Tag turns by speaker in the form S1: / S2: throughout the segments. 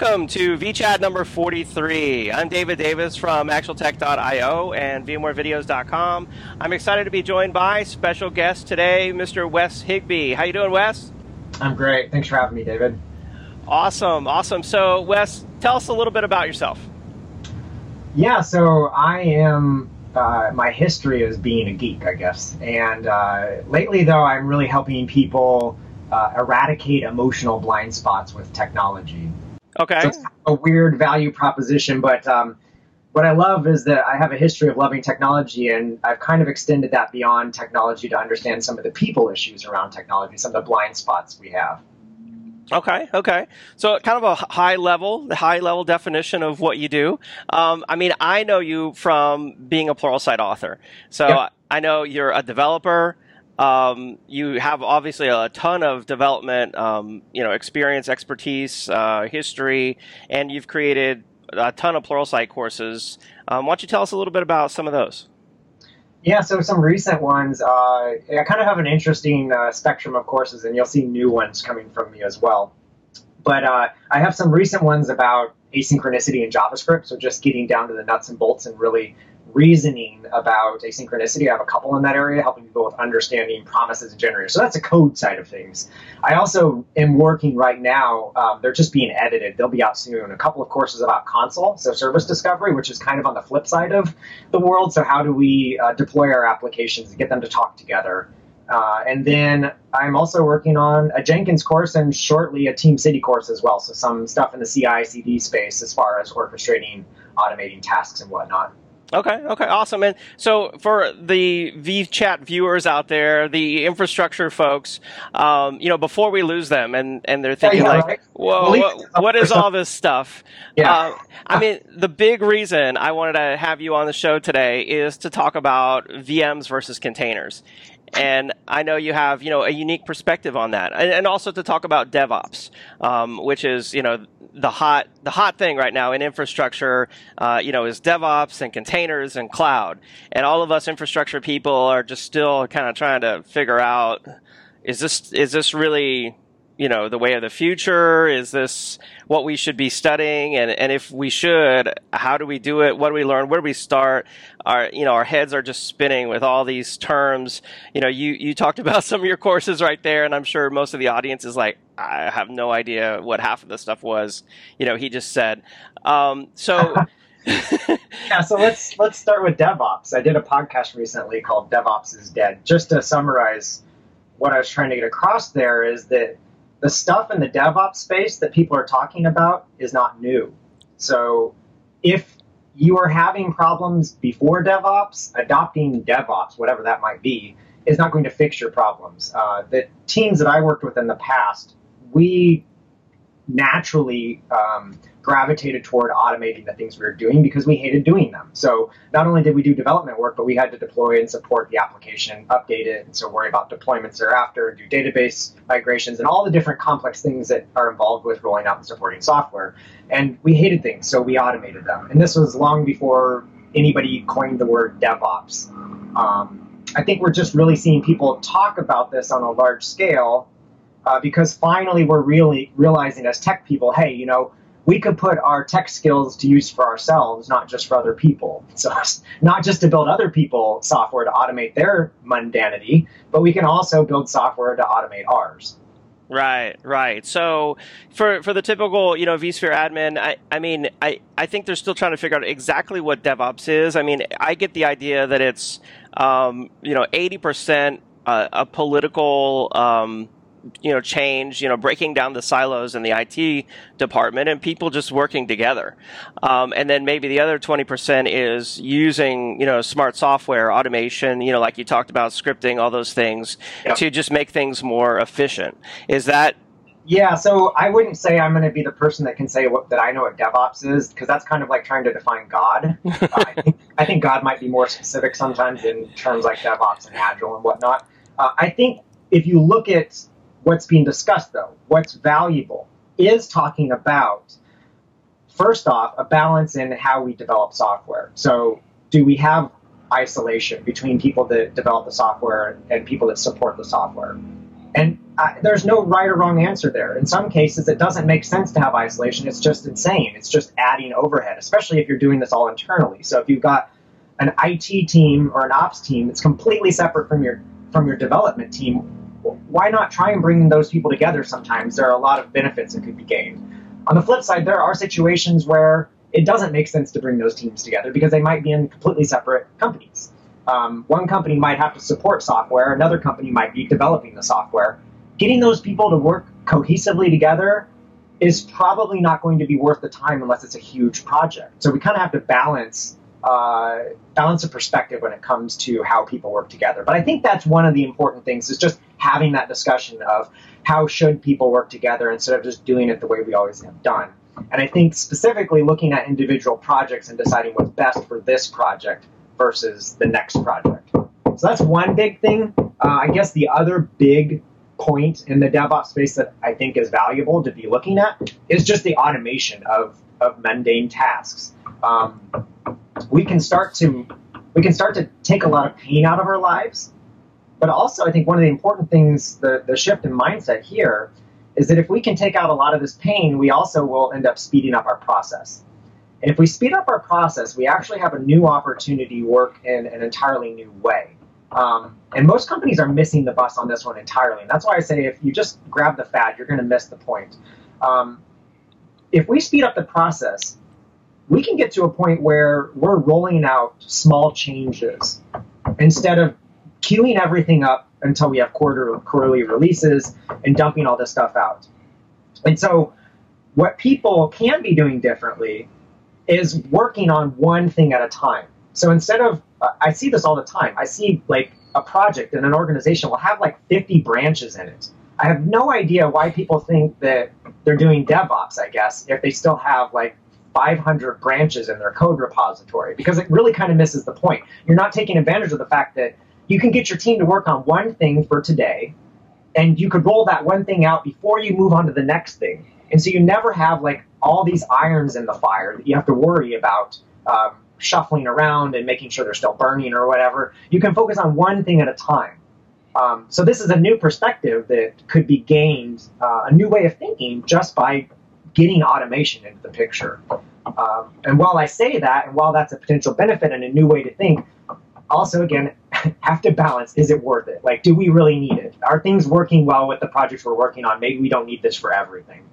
S1: Welcome to VChat number 43. I'm David Davis from ActualTech.io and VMwareVideos.com. I'm excited to be joined by special guest today, Mr. Wes Higbee. How you doing, Wes?
S2: I'm great. Thanks for having me, David.
S1: Awesome, awesome. So, Wes, tell us a little bit about yourself.
S2: Yeah, so I am. Uh, my history is being a geek, I guess. And uh, lately, though, I'm really helping people uh, eradicate emotional blind spots with technology.
S1: Okay.
S2: So it's a weird value proposition, but um, what I love is that I have a history of loving technology, and I've kind of extended that beyond technology to understand some of the people issues around technology, some of the blind spots we have.
S1: Okay, okay. So kind of a high level, the high level definition of what you do. Um, I mean, I know you from being a Pluralsight author. So yep. I know you're a developer. Um, you have obviously a ton of development, um, you know, experience, expertise, uh, history, and you've created a ton of Pluralsight courses. Um, why don't you tell us a little bit about some of those?
S2: Yeah, so some recent ones. Uh, I kind of have an interesting uh, spectrum of courses, and you'll see new ones coming from me as well. But uh, I have some recent ones about asynchronicity in JavaScript, so just getting down to the nuts and bolts and really reasoning about asynchronicity. I have a couple in that area, helping people with understanding promises and generators. So that's a code side of things. I also am working right now. Um, they're just being edited. They'll be out soon. A couple of courses about Consul, so service discovery, which is kind of on the flip side of the world. So how do we uh, deploy our applications and get them to talk together? Uh, and then I'm also working on a Jenkins course and shortly a Team City course as well. So some stuff in the CI/CD space as far as orchestrating, automating tasks and whatnot.
S1: Okay, okay, awesome. And so for the VChat viewers out there, the infrastructure folks, um, you know, before we lose them and, and they're thinking yeah, yeah, like, right. whoa, what, what is all this stuff?
S2: Yeah. Uh,
S1: I mean, the big reason I wanted to have you on the show today is to talk about VMs versus containers and I know you have you know a unique perspective on that, and, and also to talk about DevOps, um, which is you know the hot the hot thing right now in infrastructure. Uh, you know is DevOps and containers and cloud, and all of us infrastructure people are just still kind of trying to figure out is this is this really you know the way of the future? Is this what we should be studying? And and if we should, how do we do it? What do we learn? Where do we start? Our you know our heads are just spinning with all these terms. You know, you you talked about some of your courses right there, and I'm sure most of the audience is like, I have no idea what half of the stuff was. You know, he just said. Um, so.
S2: yeah, so let's let's start with DevOps. I did a podcast recently called DevOps is Dead. Just to summarize what I was trying to get across there is that the stuff in the DevOps space that people are talking about is not new. So if you are having problems before DevOps, adopting DevOps, whatever that might be, is not going to fix your problems. Uh, the teams that I worked with in the past, we naturally um, gravitated toward automating the things we were doing because we hated doing them. So not only did we do development work, but we had to deploy and support the application, update it, and so worry about deployments thereafter, do database migrations, and all the different complex things that are involved with rolling out and supporting software. And we hated things, so we automated them. And this was long before anybody coined the word DevOps. Um, I think we're just really seeing people talk about this on a large scale uh, because finally we're really realizing as tech people, hey, you know, we could put our tech skills to use for ourselves, not just for other people. So, not just to build other people software to automate their mundanity, but we can also build software to automate ours.
S1: Right, right. So for for the typical, you know, vSphere admin, I, I mean, I, I think they're still trying to figure out exactly what DevOps is. I mean, I get the idea that it's, um, you know, 80% uh, a political, um, you know change you know breaking down the silos in the IT department and people just working together um, and then maybe the other 20% is using you know smart software automation you know like you talked about scripting all those things to just make things more efficient is that
S2: yeah, so I wouldn't say I'm going to be the person that can say what, that I know what DevOps is because that's kind of like trying to define God. uh, I, think, I, think, God might be more specific sometimes in terms like DevOps and Agile and whatnot. Uh, I think if you look at what's being discussed, though, what's valuable, is talking about, first off, a balance in how we develop software. So, do we have isolation between people that develop the software and people that support the software? And there's no right or wrong answer there. In some cases, it doesn't make sense to have isolation. It's just insane. It's just adding overhead, especially if you're doing this all internally. So if you've got an IT team or an ops team that's completely separate from your from your development team, why not try and bring those people together? Sometimes there are a lot of benefits that could be gained. On the flip side, there are situations where it doesn't make sense to bring those teams together because they might be in completely separate companies. Um, one company might have to support software, another company might be developing the software. Getting those people to work cohesively together is probably not going to be worth the time unless it's a huge project. So we kind of have to balance uh, balance of perspective when it comes to how people work together. But I think that's one of the important things is just having that discussion of how should people work together instead of just doing it the way we always have done. And I think specifically looking at individual projects and deciding what's best for this project versus the next project. So that's one big thing. Uh, I guess the other big point in the DevOps space that I think is valuable to be looking at is just the automation of, of mundane tasks. Um, we can start to we can start to take a lot of pain out of our lives. But also, I think one of the important things, the, the shift in mindset here, is that if we can take out a lot of this pain, we also will end up speeding up our process. And if we speed up our process, we actually have a new opportunity to work in an entirely new way. Um, and most companies are missing the bus on this one entirely. And that's why I say if you just grab the fad, you're going to miss the point. Um, if we speed up the process, we can get to a point where we're rolling out small changes instead of queuing everything up until we have quarter quarterly releases and dumping all this stuff out. And so what people can be doing differently is working on one thing at a time. So instead of I see this all the time. I see like a project in an organization will have like 50 branches in it. I have no idea why people think that they're doing DevOps, I guess, if they still have like 500 branches in their code repository because it really kind of misses the point. You're not taking advantage of the fact that you can get your team to work on one thing for today and you could roll that one thing out before you move on to the next thing. And so you never have like all these irons in the fire that you have to worry about um, shuffling around and making sure they're still burning or whatever. You can focus on one thing at a time. Um, so this is a new perspective that could be gained, uh, a new way of thinking just by getting automation into the picture. Um, and while I say that, and while that's a potential benefit and a new way to think, also again have to balance: is it worth it? Like, do we really need it? Are things working well with the projects we're working on? Maybe we don't need this for everything.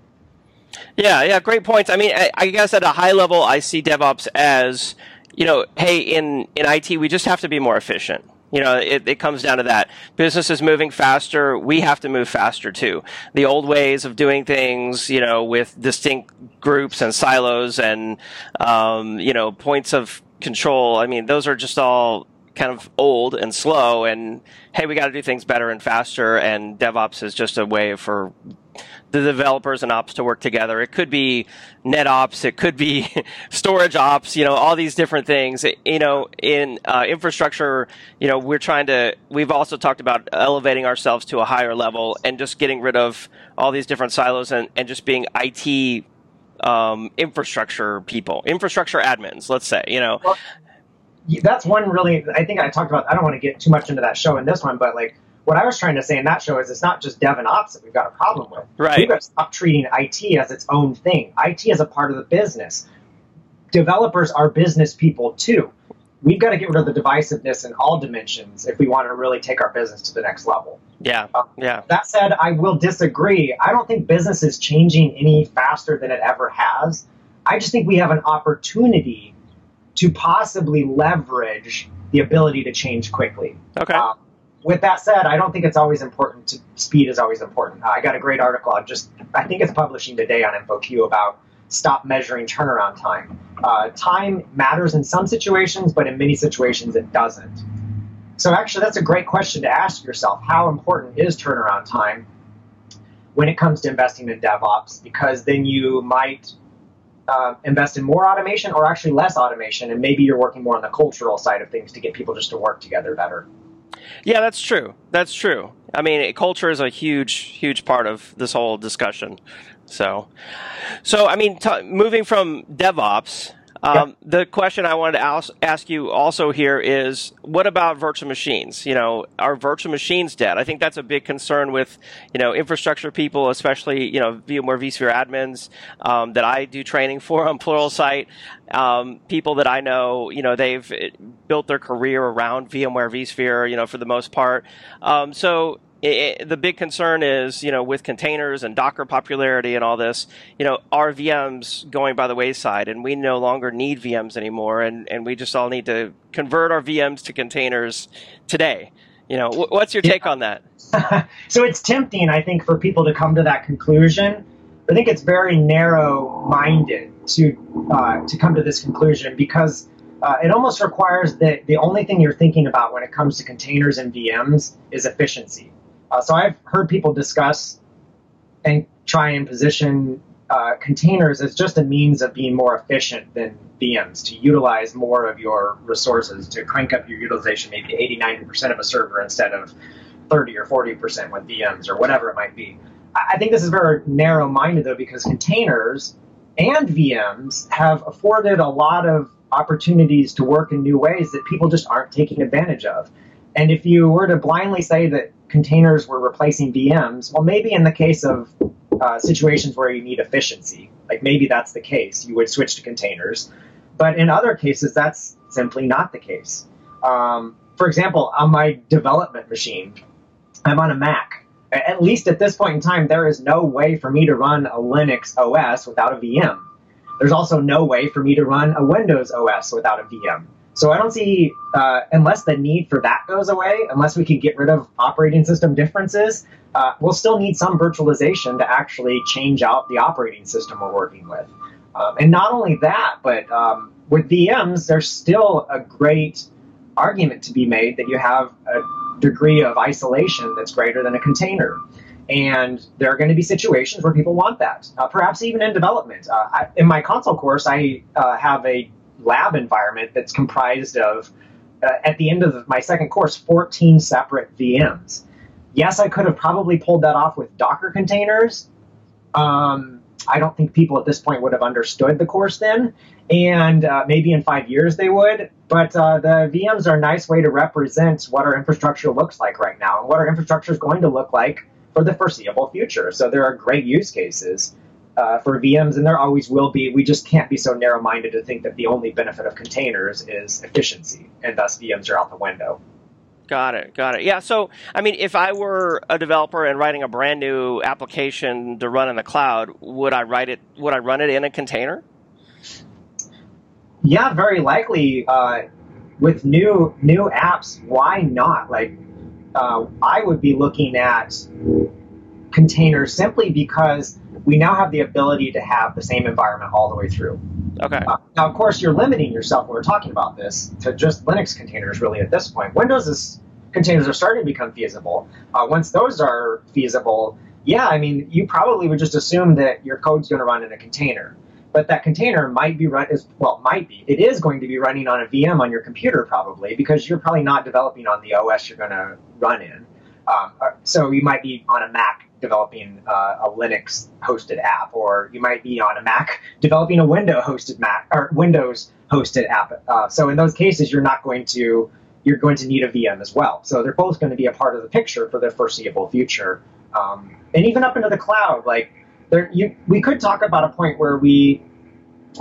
S1: Yeah, yeah, great points. I mean, I, I guess at a high level, I see DevOps as you know, hey, in in IT, we just have to be more efficient you know, it, it comes down to that. Business is moving faster. We have to move faster too. The old ways of doing things, you know, with distinct groups and silos and, um, you know, points of control. I mean, those are just all kind of old and slow and hey we got to do things better and faster and devops is just a way for the developers and ops to work together. It could be net ops, it could be storage ops, you know, all these different things. You know, in uh, infrastructure, you know, we're trying to, we've also talked about elevating ourselves to a higher level and just getting rid of all these different silos and, and just being IT um, infrastructure people, infrastructure admins, let's say, you know. Well,
S2: that's one really, I think I talked about, I don't want to get too much into that show in this one, but like, what I was trying to say in that show is it's not just dev and ops that we've got a problem with.
S1: Right.
S2: We've got to stop treating IT as its own thing. IT is a part of the business. Developers are business people too. We've got to get rid of the divisiveness in all dimensions if we want to really take our business to the next level.
S1: Yeah. Uh, yeah.
S2: That said, I will disagree. I don't think business is changing any faster than it ever has. I just think we have an opportunity to possibly leverage the ability to change quickly.
S1: Okay. Um,
S2: with that said, I don't think it's always important. To, speed is always important. Uh, I got a great article. I just I think it's publishing today on InfoQ about stop measuring turnaround time. Uh, time matters in some situations, but in many situations it doesn't. So actually, that's a great question to ask yourself. How important is turnaround time when it comes to investing in DevOps? Because then you might uh, invest in more automation or actually less automation, and maybe you're working more on the cultural side of things to get people just to work together better.
S1: Yeah, that's true. That's true. I mean, culture is a huge, huge part of this whole discussion. So, so I mean, t- moving from DevOps, Um, The question I wanted to ask, you also here is, what about virtual machines? You know, are virtual machines dead? I think that's a big concern with, you know, infrastructure people, especially, you know, VMware vSphere admins um, that I do training for on Pluralsight. Um, people that I know, you know, they've built their career around VMware vSphere, you know, for the most part. Um, so it, it, the big concern is, you know, with containers and Docker popularity and all this, you know, are VMs going by the wayside and we no longer need VMs anymore and, and we just all need to convert our VMs to containers today. You know, what's your take yeah. on that?
S2: so it's tempting, I think, for people to come to that conclusion. I think it's very narrow-minded to uh, to come to this conclusion because uh, it almost requires that the only thing you're thinking about when it comes to containers and VMs is efficiency. Uh, so I've heard people discuss and try and position uh, containers as just a means of being more efficient than VMs, to utilize more of your resources, to crank up your utilization maybe 80, 90% of a server instead of 30 or 40% with VMs or whatever it might be. I think this is very narrow minded though, because containers and VMs have afforded a lot of opportunities to work in new ways that people just aren't taking advantage of. And if you were to blindly say that containers were replacing VMs, well, maybe in the case of uh, situations where you need efficiency, like maybe that's the case, you would switch to containers. But in other cases, that's simply not the case. Um, for example, on my development machine, I'm on a Mac. At least at this point in time, there is no way for me to run a Linux OS without a VM. There's also no way for me to run a Windows OS without a VM. So I don't see, uh, unless the need for that goes away, unless we can get rid of operating system differences, uh, we'll still need some virtualization to actually change out the operating system we're working with. Um, and not only that, but um, with VMs, there's still a great argument to be made that you have a degree of isolation that's greater than a container. And there are going to be situations where people want that, uh, perhaps even in development. Uh, I, in my Consul course, I uh, have a lab environment that's comprised of, uh, at the end of my second course, 14 separate VMs. Yes, I could have probably pulled that off with Docker containers. Um, I don't think people at this point would have understood the course then, and uh, maybe in five years they would. But uh, the VMs are a nice way to represent what our infrastructure looks like right now and what our infrastructure is going to look like for the foreseeable future. So there are great use cases uh, for VMs, and there always will be. We just can't be so narrow minded to think that the only benefit of containers is efficiency, and thus VMs are out the window.
S1: Got it. Got it. Yeah. So, I mean, if I were a developer and writing a brand new application to run in the cloud, would I write it? Would I run it in a container?
S2: Yeah, very likely. Uh, with new new apps, why not? Like, uh, I would be looking at containers simply because we now have the ability to have the same environment all the way through.
S1: Okay.
S2: Uh, now, of course, you're limiting yourself when we're talking about this to just Linux containers, really, at this point. Windows is, containers are starting to become feasible. Uh, once those are feasible, yeah, I mean, you probably would just assume that your code's going to run in a container. But that container might be run is well, might be. It is going to be running on a VM on your computer probably because you're probably not developing on the OS you're going to run in. Um, uh, so you might be on a Mac developing uh, a Linux hosted app, or you might be on a Mac developing a Windows hosted Mac or Windows hosted app. Uh, so in those cases, you're not going to you're going to need a VM as well. So they're both going to be a part of the picture for the foreseeable future, um, and even up into the cloud. Like there, you, we could talk about a point where we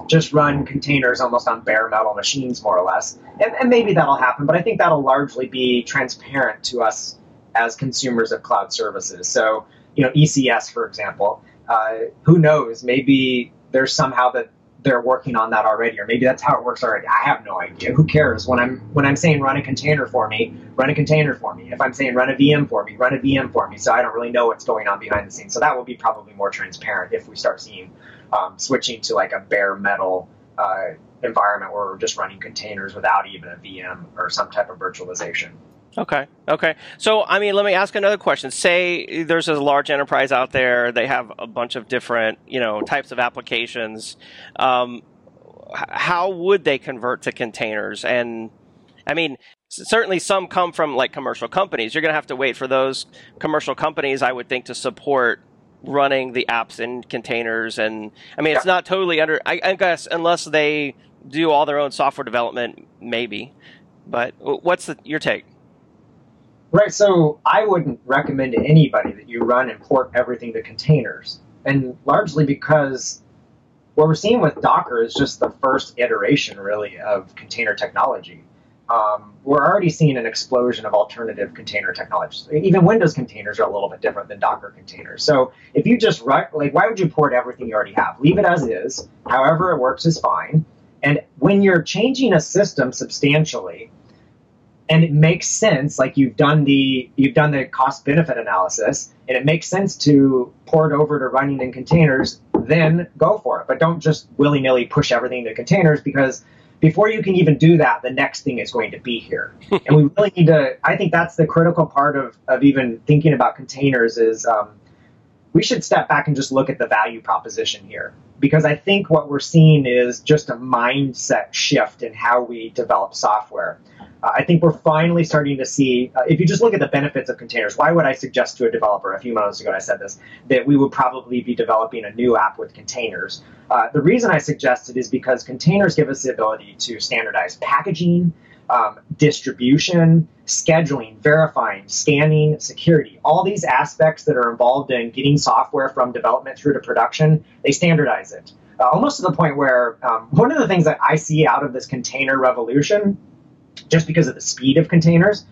S2: just run containers almost on bare metal machines, more or less, and, and maybe that'll happen. But I think that'll largely be transparent to us as consumers of cloud services. So you know, ECS, for example. Uh, who knows? Maybe there's somehow that they're working on that already, or maybe that's how it works already. I have no idea. Who cares? When I'm when I'm saying run a container for me, run a container for me. If I'm saying run a VM for me, run a VM for me. So I don't really know what's going on behind the scenes. So that will be probably more transparent if we start seeing um, switching to like a bare metal uh, environment where we're just running containers without even a VM or some type of virtualization.
S1: Okay. Okay. So, I mean, let me ask another question. Say there's a large enterprise out there. They have a bunch of different, you know, types of applications. Um, how would they convert to containers? And I mean, certainly some come from like commercial companies. You're going to have to wait for those commercial companies, I would think, to support running the apps in containers. And I mean, it's not totally under. I, I guess unless they do all their own software development, maybe. But what's the, your take?
S2: Right. So I wouldn't recommend to anybody that you run and port everything to containers, and largely because what we're seeing with Docker is just the first iteration, really, of container technology. Um, we're already seeing an explosion of alternative container technologies. Even Windows containers are a little bit different than Docker containers. So if you just write, like, why would you port everything you already have? Leave it as is. However it works is fine. And when you're changing a system substantially, and it makes sense, like you've done the you've done the cost benefit analysis, and it makes sense to port over to running in containers, then go for it. But don't just willy nilly push everything to containers because before you can even do that, the next thing is going to be here. and we really need to, I think that's the critical part of, of even thinking about containers is um, we should step back and just look at the value proposition here. Because I think what we're seeing is just a mindset shift in how we develop software. Uh, I think we're finally starting to see, uh, if you just look at the benefits of containers, why would I suggest to a developer, a few months ago I said this, that we would probably be developing a new app with containers? Uh, the reason I suggested is because containers give us the ability to standardize packaging, um, distribution, scheduling, verifying, scanning, security, all these aspects that are involved in getting software from development through to production, they standardize it. Uh, almost to the point where um, one of the things that I see out of this container revolution just because of the speed of containers.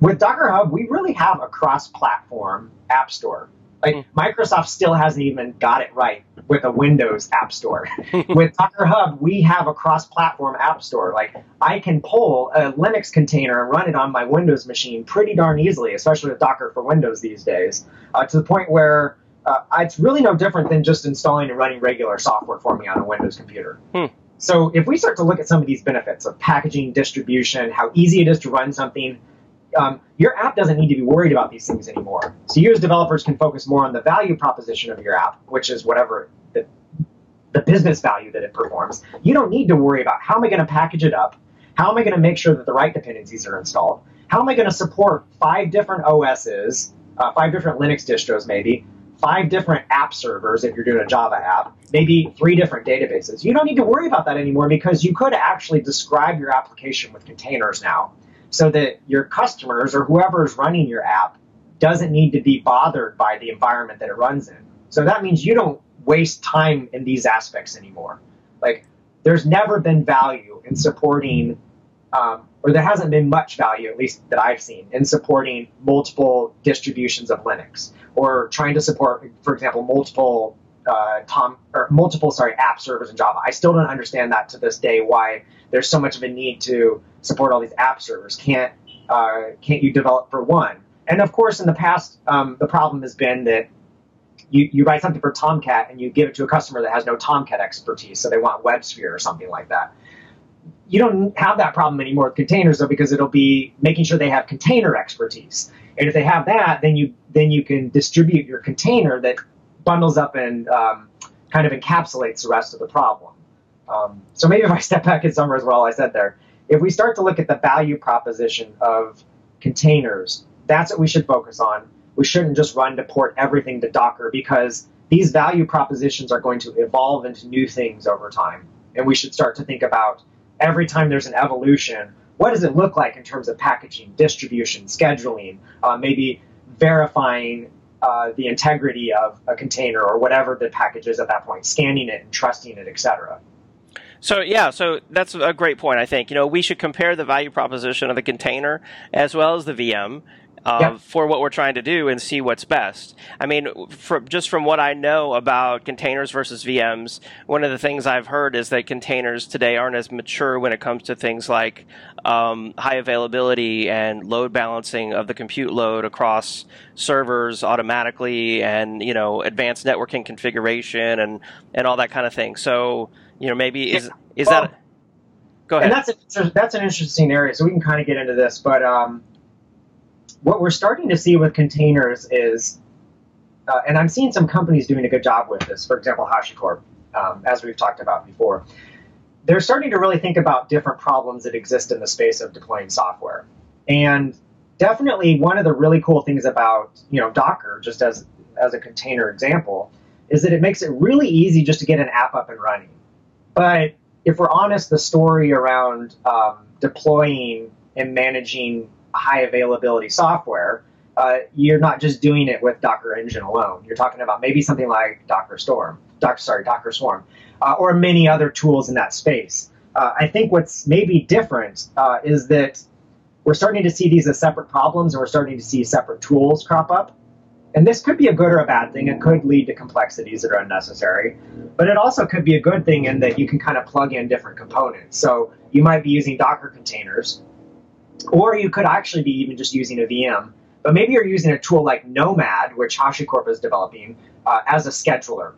S2: With Docker Hub, we really have a cross-platform app store. Like mm. Microsoft still hasn't even got it right with a Windows app store. with Docker Hub, we have a cross-platform app store. Like I can pull a Linux container and run it on my Windows machine pretty darn easily, especially with Docker for Windows these days, uh, to the point where uh, it's really no different than just installing and running regular software for me on a Windows computer. Hmm. So if we start to look at some of these benefits of packaging, distribution, how easy it is to run something, um, your app doesn't need to be worried about these things anymore. So you as developers can focus more on the value proposition of your app, which is whatever the, the business value that it performs. You don't need to worry about how am I going to package it up? How am I going to make sure that the right dependencies are installed? How am I going to support five different OSs, uh, five different Linux distros maybe, five different app servers if you're doing a Java app, maybe three different databases. You don't need to worry about that anymore because you could actually describe your application with containers now so that your customers or whoever is running your app doesn't need to be bothered by the environment that it runs in. So that means you don't waste time in these aspects anymore. Like, there's never been value in supporting um, or there hasn't been much value, at least that I've seen, in supporting multiple distributions of Linux or trying to support, for example, multiple uh, Tom or multiple sorry app servers in Java. I still don't understand that to this day why there's so much of a need to support all these app servers. Can't uh, can't you develop for one? And of course, in the past, um, the problem has been that you, you write something for Tomcat and you give it to a customer that has no Tomcat expertise, so they want WebSphere or something like that you don't have that problem anymore with containers though because it'll be making sure they have container expertise and if they have that then you then you can distribute your container that bundles up and um, kind of encapsulates the rest of the problem. Um, so maybe if i step back and summarize what all i said there if we start to look at the value proposition of containers that's what we should focus on. We shouldn't just run to port everything to docker because these value propositions are going to evolve into new things over time. And we should start to think about every time there's an evolution, what does it look like in terms of packaging, distribution, scheduling, uh, maybe verifying uh, the integrity of a container or whatever the package is at that point, scanning it and trusting it, etc.
S1: So yeah, so that's a great point. I think you know we should compare the value proposition of the container as well as the VM, uh, for what we're trying to do and see what's best. I mean, for, just from what I know about containers versus VMs, one of the things I've heard is that containers today aren't as mature when it comes to things like um, high availability and load balancing of the compute load across servers automatically, and you know, advanced networking configuration and and all that kind of thing. So, you know, maybe is is well, that Go ahead.
S2: And that's a, that's an interesting area, so we can kind of get into this. But um, what we're starting to see with containers is, uh, and I'm seeing some companies doing a good job with this. For example, HashiCorp, um, as we've talked about before, they're starting to really think about different problems that exist in the space of deploying software. And definitely, one of the really cool things about you know Docker, just as as a container example, is that it makes it really easy just to get an app up and running. But if we're honest, the story around um, deploying and managing high availability software, uh, you're not just doing it with Docker Engine alone. You're talking about maybe something like Docker Storm, Docker, sorry, Docker Swarm, uh, or many other tools in that space. Uh, I think what's maybe different uh, is that we're starting to see these as separate problems and we're starting to see separate tools crop up. And this could be a good or a bad thing. It could lead to complexities that are unnecessary. But it also could be a good thing in that you can kind of plug in different components. So you might be using Docker containers, or you could actually be even just using a VM. But maybe you're using a tool like Nomad, which HashiCorp is developing, uh, as a scheduler.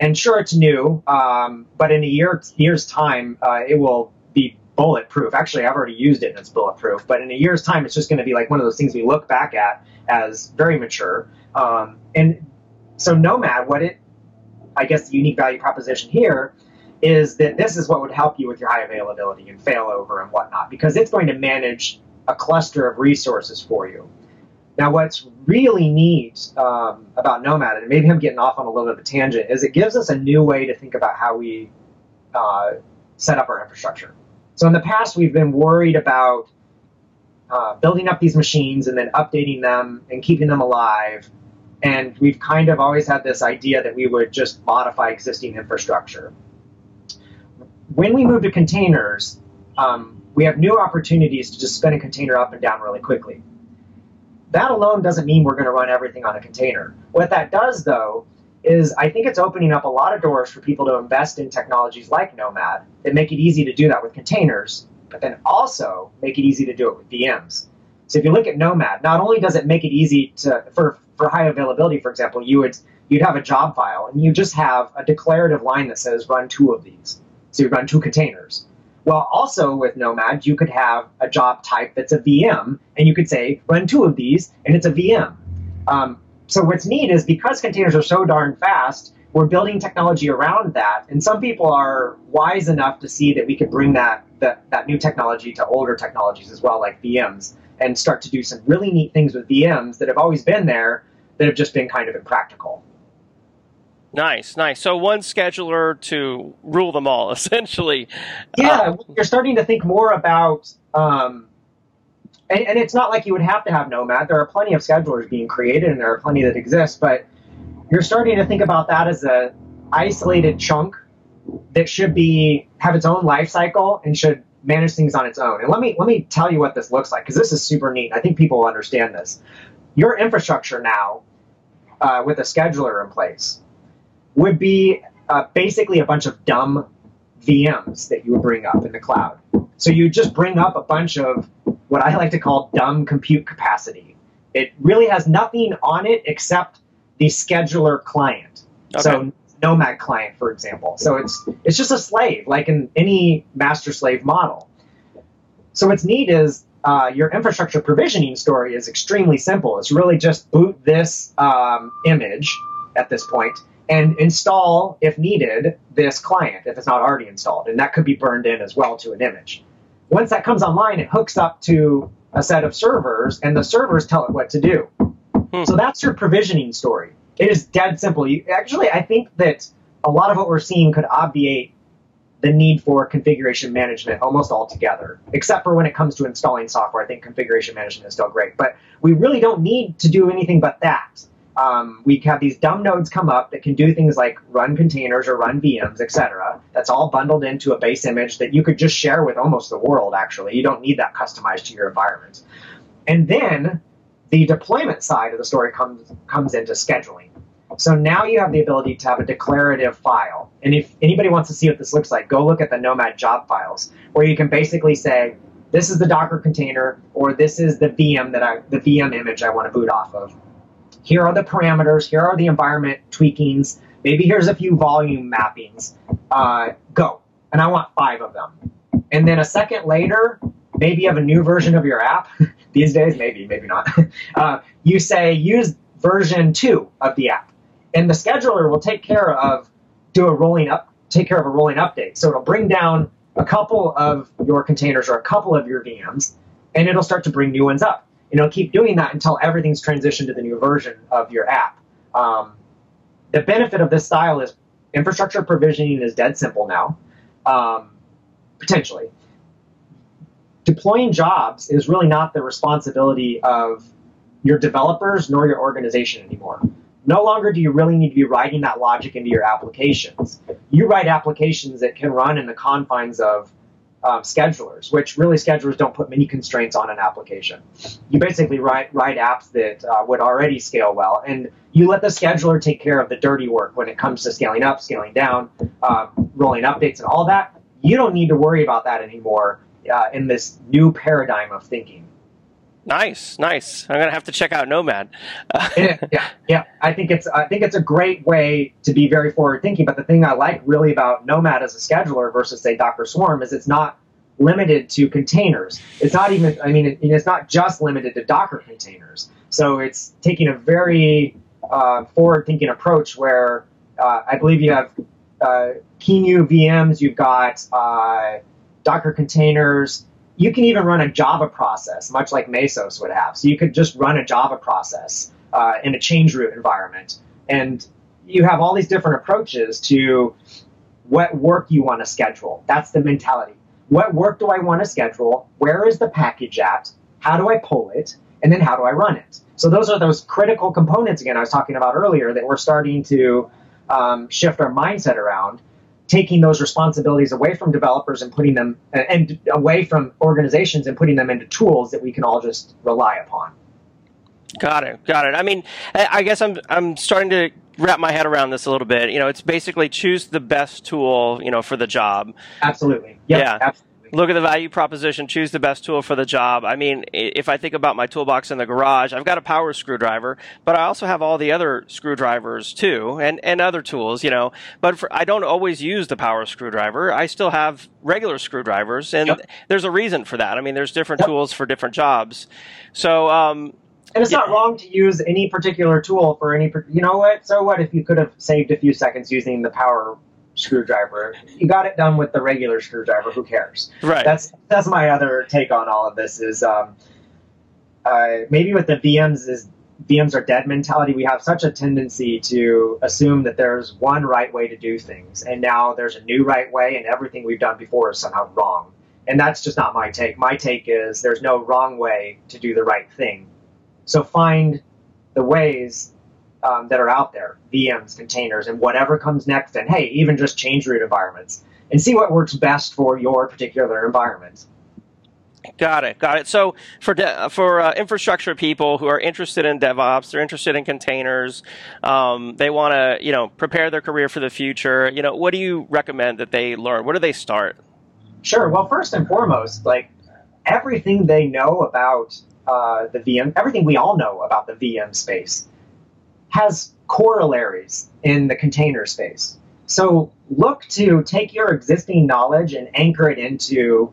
S2: And sure, it's new, um, but in a year, year's time, uh, it will be bulletproof. Actually, I've already used it and it's bulletproof. But in a year's time, it's just going to be like one of those things we look back at as very mature. Um, and so Nomad, what it, I guess the unique value proposition here is that this is what would help you with your high availability and failover and whatnot, because it's going to manage a cluster of resources for you. Now, what's really neat um, about Nomad, and maybe I'm getting off on a little bit of a tangent, is it gives us a new way to think about how we uh, set up our infrastructure. So in the past, we've been worried about uh, building up these machines and then updating them and keeping them alive. And we've kind of always had this idea that we would just modify existing infrastructure. When we move to containers, um, we have new opportunities to just spin a container up and down really quickly. That alone doesn't mean we're going to run everything on a container. What that does, though, is I think it's opening up a lot of doors for people to invest in technologies like Nomad that make it easy to do that with containers, but then also make it easy to do it with VMs. So if you look at Nomad, not only does it make it easy to for for high availability, for example, you would you'd have a job file and you just have a declarative line that says run two of these. So you run two containers. Well, also with Nomad, you could have a job type that's a VM, and you could say run two of these, and it's a VM. Um, so what's neat is because containers are so darn fast, we're building technology around that, and some people are wise enough to see that we could bring that that, that new technology to older technologies as well, like VMs, and start to do some really neat things with VMs that have always been there that have just been kind of impractical.
S1: Nice, nice. So one scheduler to rule them all, essentially.
S2: Yeah, uh, you're starting to think more about um, and, and, it's not like you would have to have Nomad. There are plenty of schedulers being created, and there are plenty that exist. But you're starting to think about that as a isolated chunk that should be have its own life cycle and should manage things on its own. And let me let me tell you what this looks like because this is super neat. I think people will understand this. Your infrastructure now, uh, with a scheduler in place, would be uh, basically a bunch of dumb VMs that you would bring up in the cloud. So you just bring up a bunch of what I like to call dumb compute capacity. It really has nothing on it except the scheduler client. Okay. So Nomad client, for example. So it's it's just a slave, like in any master slave model. So what's neat is uh, your infrastructure provisioning story is extremely simple. It's really just boot this um, image at this point and install, if needed, this client if it's not already installed, and that could be burned in as well to an image. Once that comes online, it hooks up to a set of servers, and the servers tell it what to do. Hmm. So that's your provisioning story. It is dead simple. You, actually, I think that a lot of what we're seeing could obviate the need for configuration management almost altogether, except for when it comes to installing software. I think configuration management is still great, but we really don't need to do anything but that um, we have these dumb nodes come up that can do things like run containers or run VMs, etc. That's all bundled into a base image that you could just share with almost the world, actually. You don't need that customized to your environment. And then the deployment side of the story comes, comes into scheduling. So now you have the ability to have a declarative file. And if anybody wants to see what this looks like, go look at the Nomad job files, where you can basically say, this is the Docker container, or this is the VM that I, the VM image I want to boot off of here are the parameters, here are the environment tweakings, maybe here's a few volume mappings. Uh, go. And I want five of them. And then a second later, maybe you have a new version of your app. These days, maybe, maybe not. Uh, you say use version two of the app. And the scheduler will take care of do a rolling up take care of a rolling update. So it'll bring down a couple of your containers or a couple of your VMs, and it'll start to bring new ones up you know, keep doing that until everything's transitioned to the new version of your app. Um, the benefit of this style is infrastructure provisioning is dead simple now. Um, potentially. Deploying jobs is really not the responsibility of your developers nor your organization anymore. No longer do you really need to be writing that logic into your applications. You write applications that can run in the confines of um, schedulers, which really schedulers don't put many constraints on an application. You basically write write apps that uh, would already scale well, and you let the scheduler take care of the dirty work when it comes to scaling up, scaling down, uh, rolling updates, and all that. You don't need to worry about that anymore uh, in this new paradigm of thinking.
S1: Nice, nice. I'm gonna have to check out Nomad.
S2: yeah, yeah, yeah. I think it's I think it's a great way to be very forward thinking. But the thing I like really about Nomad as a scheduler versus say Docker Swarm is it's not limited to containers. It's not even I mean it, it's not just limited to Docker containers. So it's taking a very uh, forward thinking approach where uh, I believe you have uh, QEMU VMs, you've got uh, Docker containers you can even run a Java process, much like Mesos would have. So you could just run a Java process uh, in a change root environment. And you have all these different approaches to what work you want to schedule. That's the mentality. What work do I want to schedule? Where is the package at? How do I pull it? And then how do I run it? So those are those critical components, again, I was talking about earlier, that we're starting to um, shift our mindset around taking those responsibilities away from developers and putting them uh, and away from organizations and putting them into tools that we can all just rely upon.
S1: Got it. Got it. I mean, I guess I'm I'm starting to wrap my head around this a little bit. You know, it's basically choose the best tool, you know, for the job.
S2: Absolutely. Yep, yeah. Absolutely
S1: look at the value proposition, choose the best tool for the job. I mean, if I think about my toolbox in the garage, I've got a power screwdriver, but I also have all the other screwdrivers too, and, and other tools, you know. But for, I don't always use the power screwdriver. I still have regular screwdrivers, and yep. there's a reason for that. I mean, there's different yep. tools for different jobs. So, um,
S2: and it's yeah. not wrong to use any particular tool for any. You know what? So what if you could have saved a few seconds using the power screwdriver. You got it done with the regular screwdriver. Who cares?
S1: Right.
S2: That's that's my other take on all of this. Is um, uh, maybe with the VMs is VMs are dead mentality. We have such a tendency to assume that there's one right way to do things, and now there's a new right way, and everything we've done before is somehow wrong. And that's just not my take. My take is there's no wrong way to do the right thing. So find the ways um, that are out there, VMs, containers, and whatever comes next, and hey, even just change root environments, and see what works best for your particular environment.
S1: Got it, got it. So for de- for uh, infrastructure people who are interested in DevOps, they're interested in containers, um, they want to you know prepare their career for the future. You know, what do you recommend that they learn? Where do they start?
S2: Sure. Well, first and foremost, like everything they know about uh, the VM, everything we all know about the VM space has corollaries in the container space. So look to take your existing knowledge and anchor it into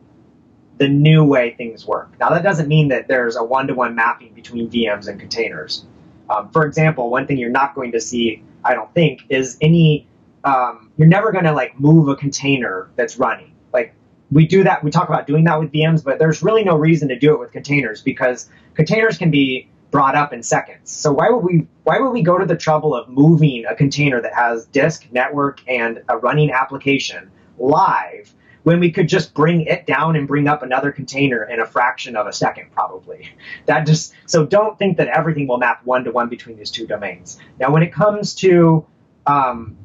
S2: the new way things work. Now, that doesn't mean that there's a one to one mapping between VMs and containers. Um, for example, one thing you're not going to see, I don't think, is any, um, you're never going to like move a container that's running. Like we do that, we talk about doing that with VMs, but there's really no reason to do it with containers because containers can be brought up in seconds. So why would we why would we go to the trouble of moving a container that has disk, network, and a running application live when we could just bring it down and bring up another container in a fraction of a second probably? That just so don't think that everything will map one to one between these two domains. Now when it comes to um,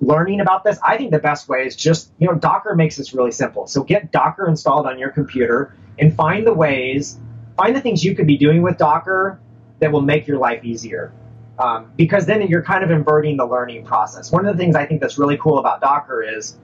S2: learning about this i think the best way is just you know docker makes this really simple. So get docker installed on your computer and find the ways find the things you could be doing with Docker that will make your life easier. Um, because then you're kind of inverting the learning process. One of the things I think that's really cool about Docker is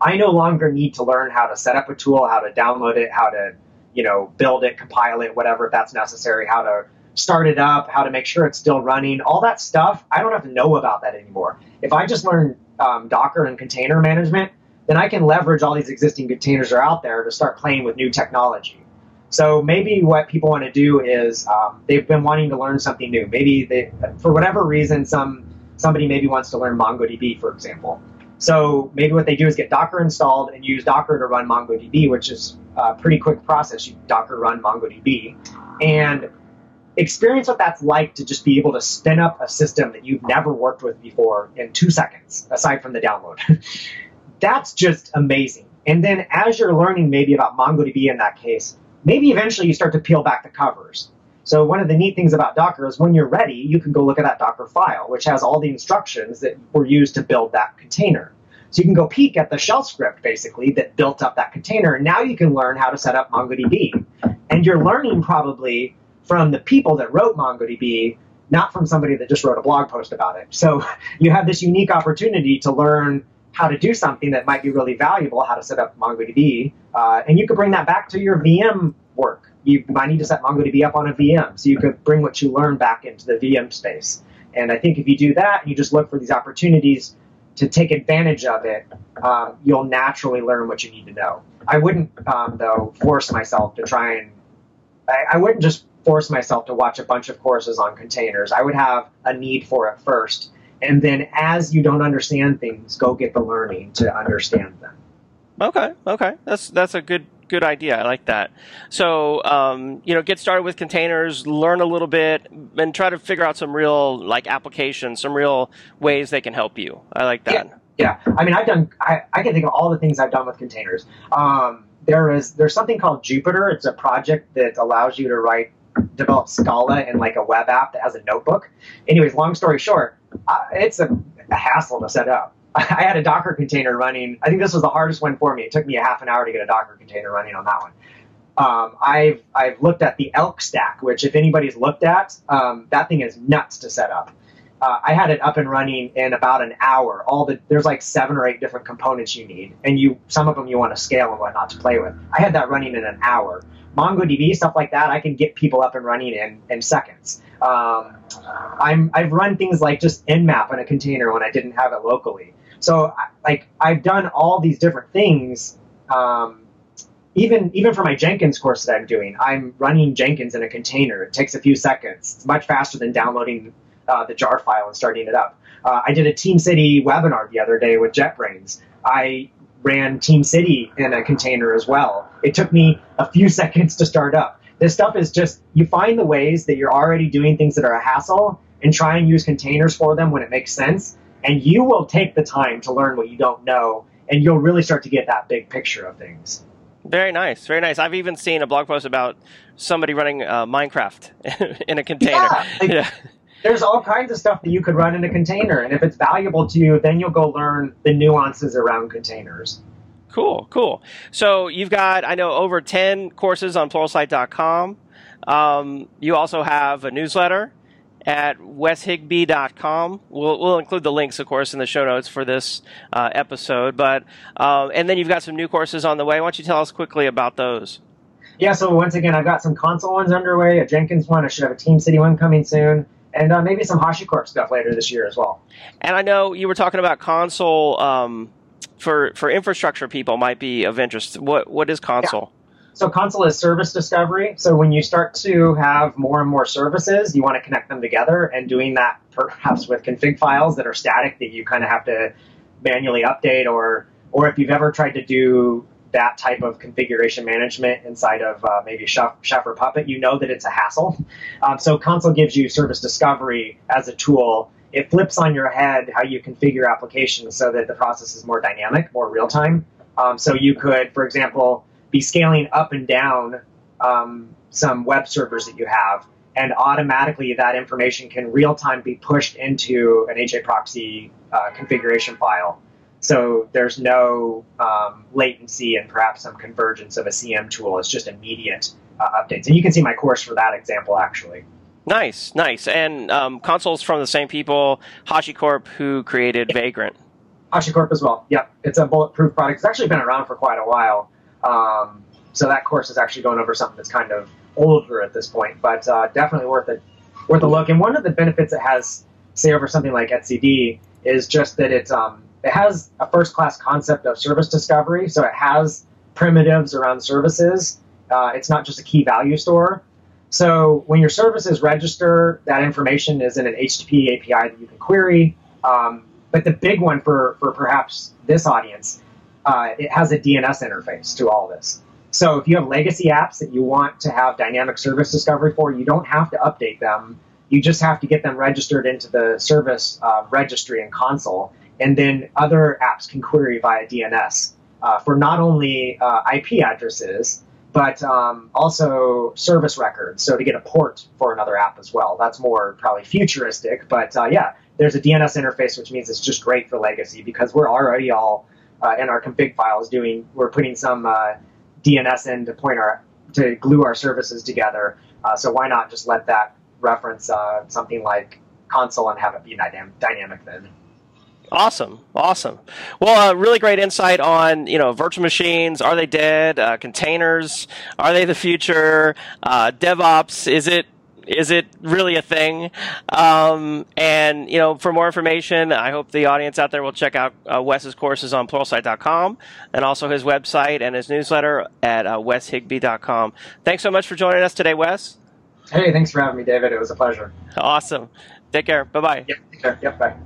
S2: I no longer need to learn how to set up a tool, how to download it, how to you know build it, compile it, whatever if that's necessary, how to start it up, how to make sure it's still running, all that stuff. I don't have to know about that anymore. If I just learn um, Docker and container management, then I can leverage all these existing containers that are out there to start playing with new technology. So maybe what people want to do is um, they've been wanting to learn something new. Maybe they, for whatever reason, some somebody maybe wants to learn MongoDB, for example. So maybe what they do is get Docker installed and use Docker to run MongoDB, which is a pretty quick process. You Docker run MongoDB and experience what that's like to just be able to spin up a system that you've never worked with before in two seconds, aside from the download. that's just amazing. And then as you're learning maybe about MongoDB in that case, maybe eventually you start to peel back the covers. So one of the neat things about Docker is when you're ready, you can go look at that Docker file, which has all the instructions that were used to build that container. So you can go peek at the shell script basically that built up that container. And now you can learn how to set up MongoDB. And you're learning probably from the people that wrote MongoDB, not from somebody that just wrote a blog post about it. So you have this unique opportunity to learn how to do something that might be really valuable, how to set up MongoDB, uh, and you could bring that back to your VM work. You might need to set MongoDB up on a VM, so you could bring what you learned back into the VM space. And I think if you do that, and you just look for these opportunities to take advantage of it, um, you'll naturally learn what you need to know. I wouldn't, um, though, force myself to try and. I, I wouldn't just force myself to watch a bunch of courses on containers. I would have a need for it first and then as you don't understand things, go get the learning to understand them.
S1: Okay, okay, that's that's a good good idea. I like that. So, um, you know, get started with containers, learn a little bit, and try to figure out some real like applications, some real ways they can help you. I like that.
S2: Yeah, yeah. I mean, I've done. I, I can think of all the things I've done with containers. Um, there is there's something called Jupyter. It's a project that allows you to write develop Scala in like a web app that has a notebook. Anyways, long story short, uh, it's a, a, hassle to set up. I had a Docker container running. I think this was the hardest one for me. It took me a half an hour to get a Docker container running on that one. Um, I've I've looked at the Elk stack, which if anybody's looked at, um, that thing is nuts to set up. Uh, I had it up and running in about an hour. All the there's like seven or eight different components you need, and you some of them you want to scale and whatnot to play with. I had that running in an hour. MongoDB stuff like that, I can get people up and running in in seconds. Um, I'm I've run things like just nmap in a container when I didn't have it locally. So like I've done all these different things. Um, even even for my Jenkins course that I'm doing, I'm running Jenkins in a container. It takes a few seconds. It's much faster than downloading uh, the jar file and starting it up. Uh, I did a TeamCity webinar the other day with JetBrains. I ran TeamCity in a container as well. It took me a few seconds to start up. This stuff is just, you find the ways that you're already doing things that are a hassle and try and use containers for them when it makes sense. And you will take the time to learn what you don't know, and you'll really start to get that big picture of things.
S1: Very nice, very nice. I've even seen a blog post about somebody running uh, Minecraft in a container.
S2: Yeah, like, yeah there's all kinds of stuff that you could run in a container. And if it's valuable to you, then you'll go learn the nuances around containers.
S1: Cool, cool. So you've got, I know, over 10 courses on pluralsight.com. Um, you also have a newsletter at weshigbee.com. We'll, we'll include the links, of course, in the show notes for this uh, episode. But uh, And then you've got some new courses on the way. Why don't you tell us quickly about those?
S2: Yeah, so once again, I've got some Consul ones underway, a Jenkins one. I should have a TeamCity one coming soon and uh, maybe some HashiCorp stuff later this year as well.
S1: And I know you were talking about Consul um, for for infrastructure people might be of interest. What what is Consul?
S2: Yeah. So Consul is service discovery. So when you start to have more and more services, you want to connect them together, and doing that perhaps with config files that are static that you kind of have to manually update, or or if you've ever tried to do that type of configuration management inside of uh, maybe Chef, or Puppet, you know that it's a hassle. Um, so Consul gives you service discovery as a tool. It flips on your head how you configure applications so that the process is more dynamic, more real time. Um, so you could, for example, be scaling up and down um, some web servers that you have, and automatically that information can real time be pushed into an HA proxy uh, configuration file. So there's no um, latency and perhaps some convergence of a CM tool. It's just immediate uh, updates. And you can see my course for that example actually.
S1: Nice, nice. And um, Consul's from the same people, HashiCorp, who created Vagrant.
S2: HashiCorp as well. Yep, it's a bulletproof product. It's actually been around for quite a while. Um, so that course is actually going over something that's kind of older at this point, but uh, definitely worth it, worth a look. And one of the benefits it has, say, over something like etcd, is just that it's um, it has a first class concept of service discovery. So it has primitives around services. Uh, it's not just a key value store. So when your services register, that information is in an HTTP API that you can query. Um, but the big one for, for perhaps this audience, uh, it has a DNS interface to all this. So if you have legacy apps that you want to have dynamic service discovery for, you don't have to update them. You just have to get them registered into the service uh, registry and Consul and then other apps can query via DNS. uh, for not only uh, IP addresses, but um, also service records. So to get a port for another app as well. That's more probably futuristic, but uh, yeah, there's a DNS interface, which means it's just great for legacy because we're already all uh, in our config files doing. We're putting some uh, DNS in to point our to glue our services together. Uh, so why not just let that reference something like Consul and have it be dynamic then?
S1: Awesome, awesome. Well, uh, really great insight on you know virtual machines. Are they dead? Uh, containers? Are they the future? Uh, DevOps? Is it is it really a thing? Um, and you know, for more information, I hope the audience out there will check out uh, Wes's courses on pluralsight.com and also his website and his newsletter at uh, weshigbee.com. Thanks so much for joining us today, Wes.
S2: Hey, thanks for having me, David. It was a pleasure.
S1: Awesome. Take care. Bye bye.
S2: Yep. Take care. Yep. Bye.